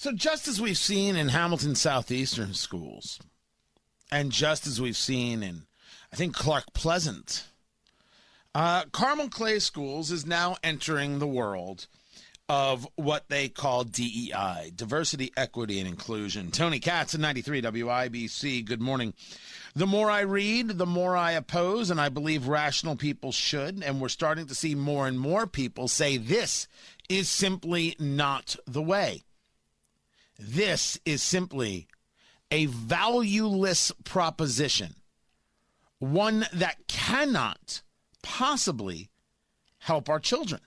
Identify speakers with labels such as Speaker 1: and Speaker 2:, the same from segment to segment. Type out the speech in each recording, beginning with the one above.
Speaker 1: So, just as we've seen in Hamilton Southeastern schools, and just as we've seen in, I think, Clark Pleasant, uh, Carmel Clay Schools is now entering the world of what they call DEI, diversity, equity, and inclusion. Tony Katz at 93 WIBC. Good morning. The more I read, the more I oppose, and I believe rational people should. And we're starting to see more and more people say this is simply not the way. This is simply a valueless proposition, one that cannot possibly help our children.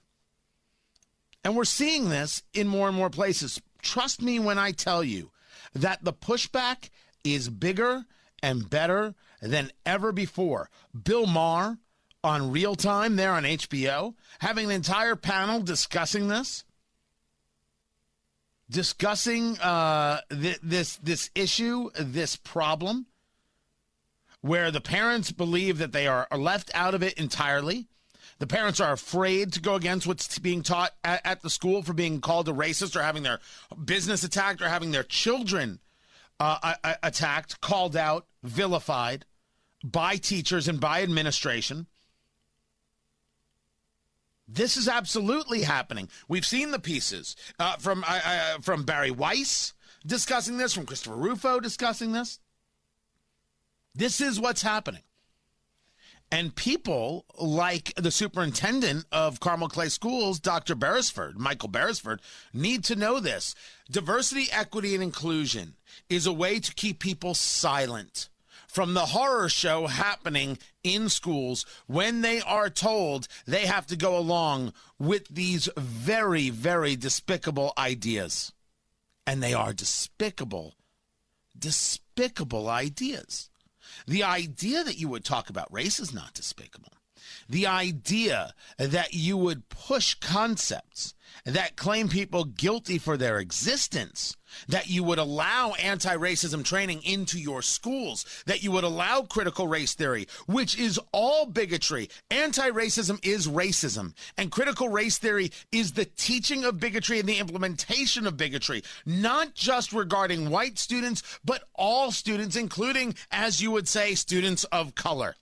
Speaker 1: And we're seeing this in more and more places. Trust me when I tell you that the pushback is bigger and better than ever before. Bill Maher on real time there on HBO, having an entire panel discussing this discussing uh, th- this this issue, this problem, where the parents believe that they are, are left out of it entirely. The parents are afraid to go against what's being taught at, at the school for being called a racist or having their business attacked or having their children uh, attacked, called out, vilified by teachers and by administration. This is absolutely happening. We've seen the pieces uh, from uh, from Bari Weiss discussing this, from Christopher Rufo discussing this. This is what's happening. And people like the superintendent of Carmel Clay Schools, Dr. Beresford, Michael Beresford, need to know this. Diversity, equity, and inclusion is a way to keep people silent from the horror show happening in schools when they are told they have to go along with these very, very despicable ideas. And they are despicable, despicable ideas. The idea that you would talk about race is not despicable. The idea that you would push concepts that claim people guilty for their existence that you would allow anti racism training into your schools, that you would allow critical race theory, which is all bigotry. Anti racism is racism, and critical race theory is the teaching of bigotry and the implementation of bigotry, not just regarding white students, but all students, including, as you would say, students of color.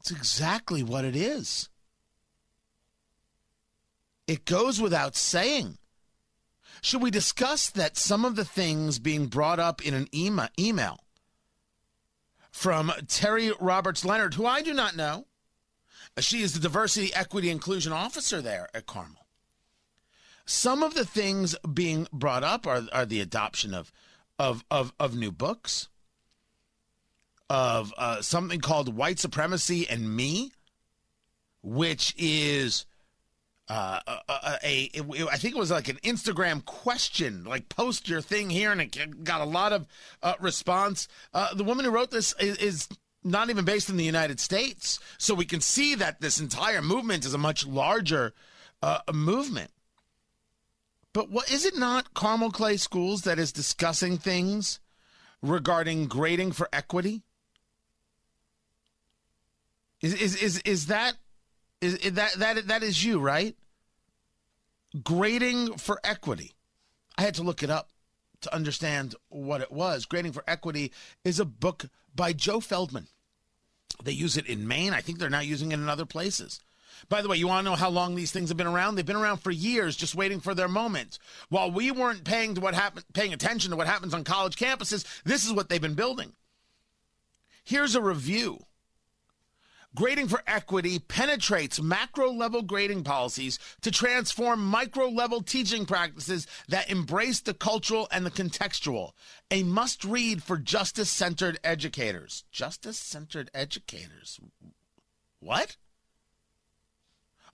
Speaker 1: It's exactly what it is. It goes without saying should we discuss that some of the things being brought up in an email from Terry Roberts Leonard, who I do not know? She is the diversity, equity, inclusion officer there at Carmel. Some of the things being brought up are, are the adoption of, of, of, of new books, of uh, something called White Supremacy and Me, which is uh, think it was like an Instagram question, like post your thing here, and it got a lot of uh, response. Uh, the woman who wrote this is, is, not even based in the United States, so we can see that this entire movement is a much larger uh, movement. But what is it not Carmel Clay Schools that is discussing things regarding grading for equity? Is is is, is that is, is that that that is you, right? Grading for Equity. I had to look it up to understand what it was. Grading for Equity is a book by Joe Feldman. They use it in Maine. I think they're now using it in other places. By the way, you want to know how long these things have been around? They've been around for years, just waiting for their moment. While we weren't paying to what happened, paying attention to what happens on college campuses, this is what they've been building. Here's a review Grading for Equity penetrates macro level grading policies to transform micro level teaching practices that embrace the cultural and the contextual. A must read for justice centered educators. Justice centered educators. What?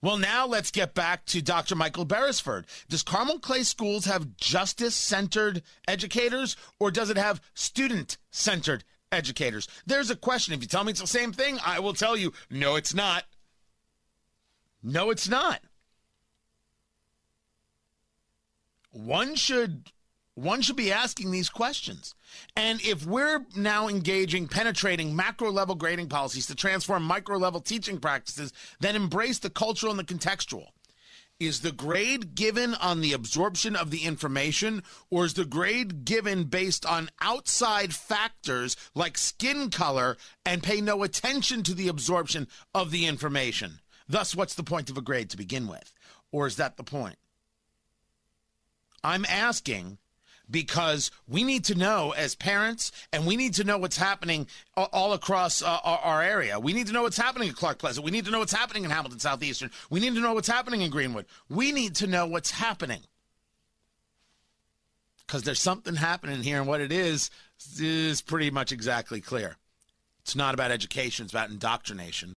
Speaker 1: Well, now let's get back to Dr. Michael Beresford. Does Carmel Clay Schools have justice centered educators or does it have student centered educators. There's a question. If you tell me it's the same thing, I will tell you, no, it's not. No, it's not. One should one should be asking these questions. And if we're now engaging, penetrating macro level grading policies to transform micro level teaching practices that embrace the cultural and the contextual, is the grade given on the absorption of the information, or is the grade given based on outside factors like skin color and pay no attention to the absorption of the information? Thus, what's the point of a grade to begin with? Or is that the point? I'm asking because we need to know as parents and we need to know what's happening all across uh, our, our, area. We need to know what's happening at Clark Pleasant. We need to know what's happening in Hamilton Southeastern. We need to know what's happening in Greenwood. We need to know what's happening. Because there's something happening here, and what it is is pretty much exactly clear. It's not about education, it's about indoctrination.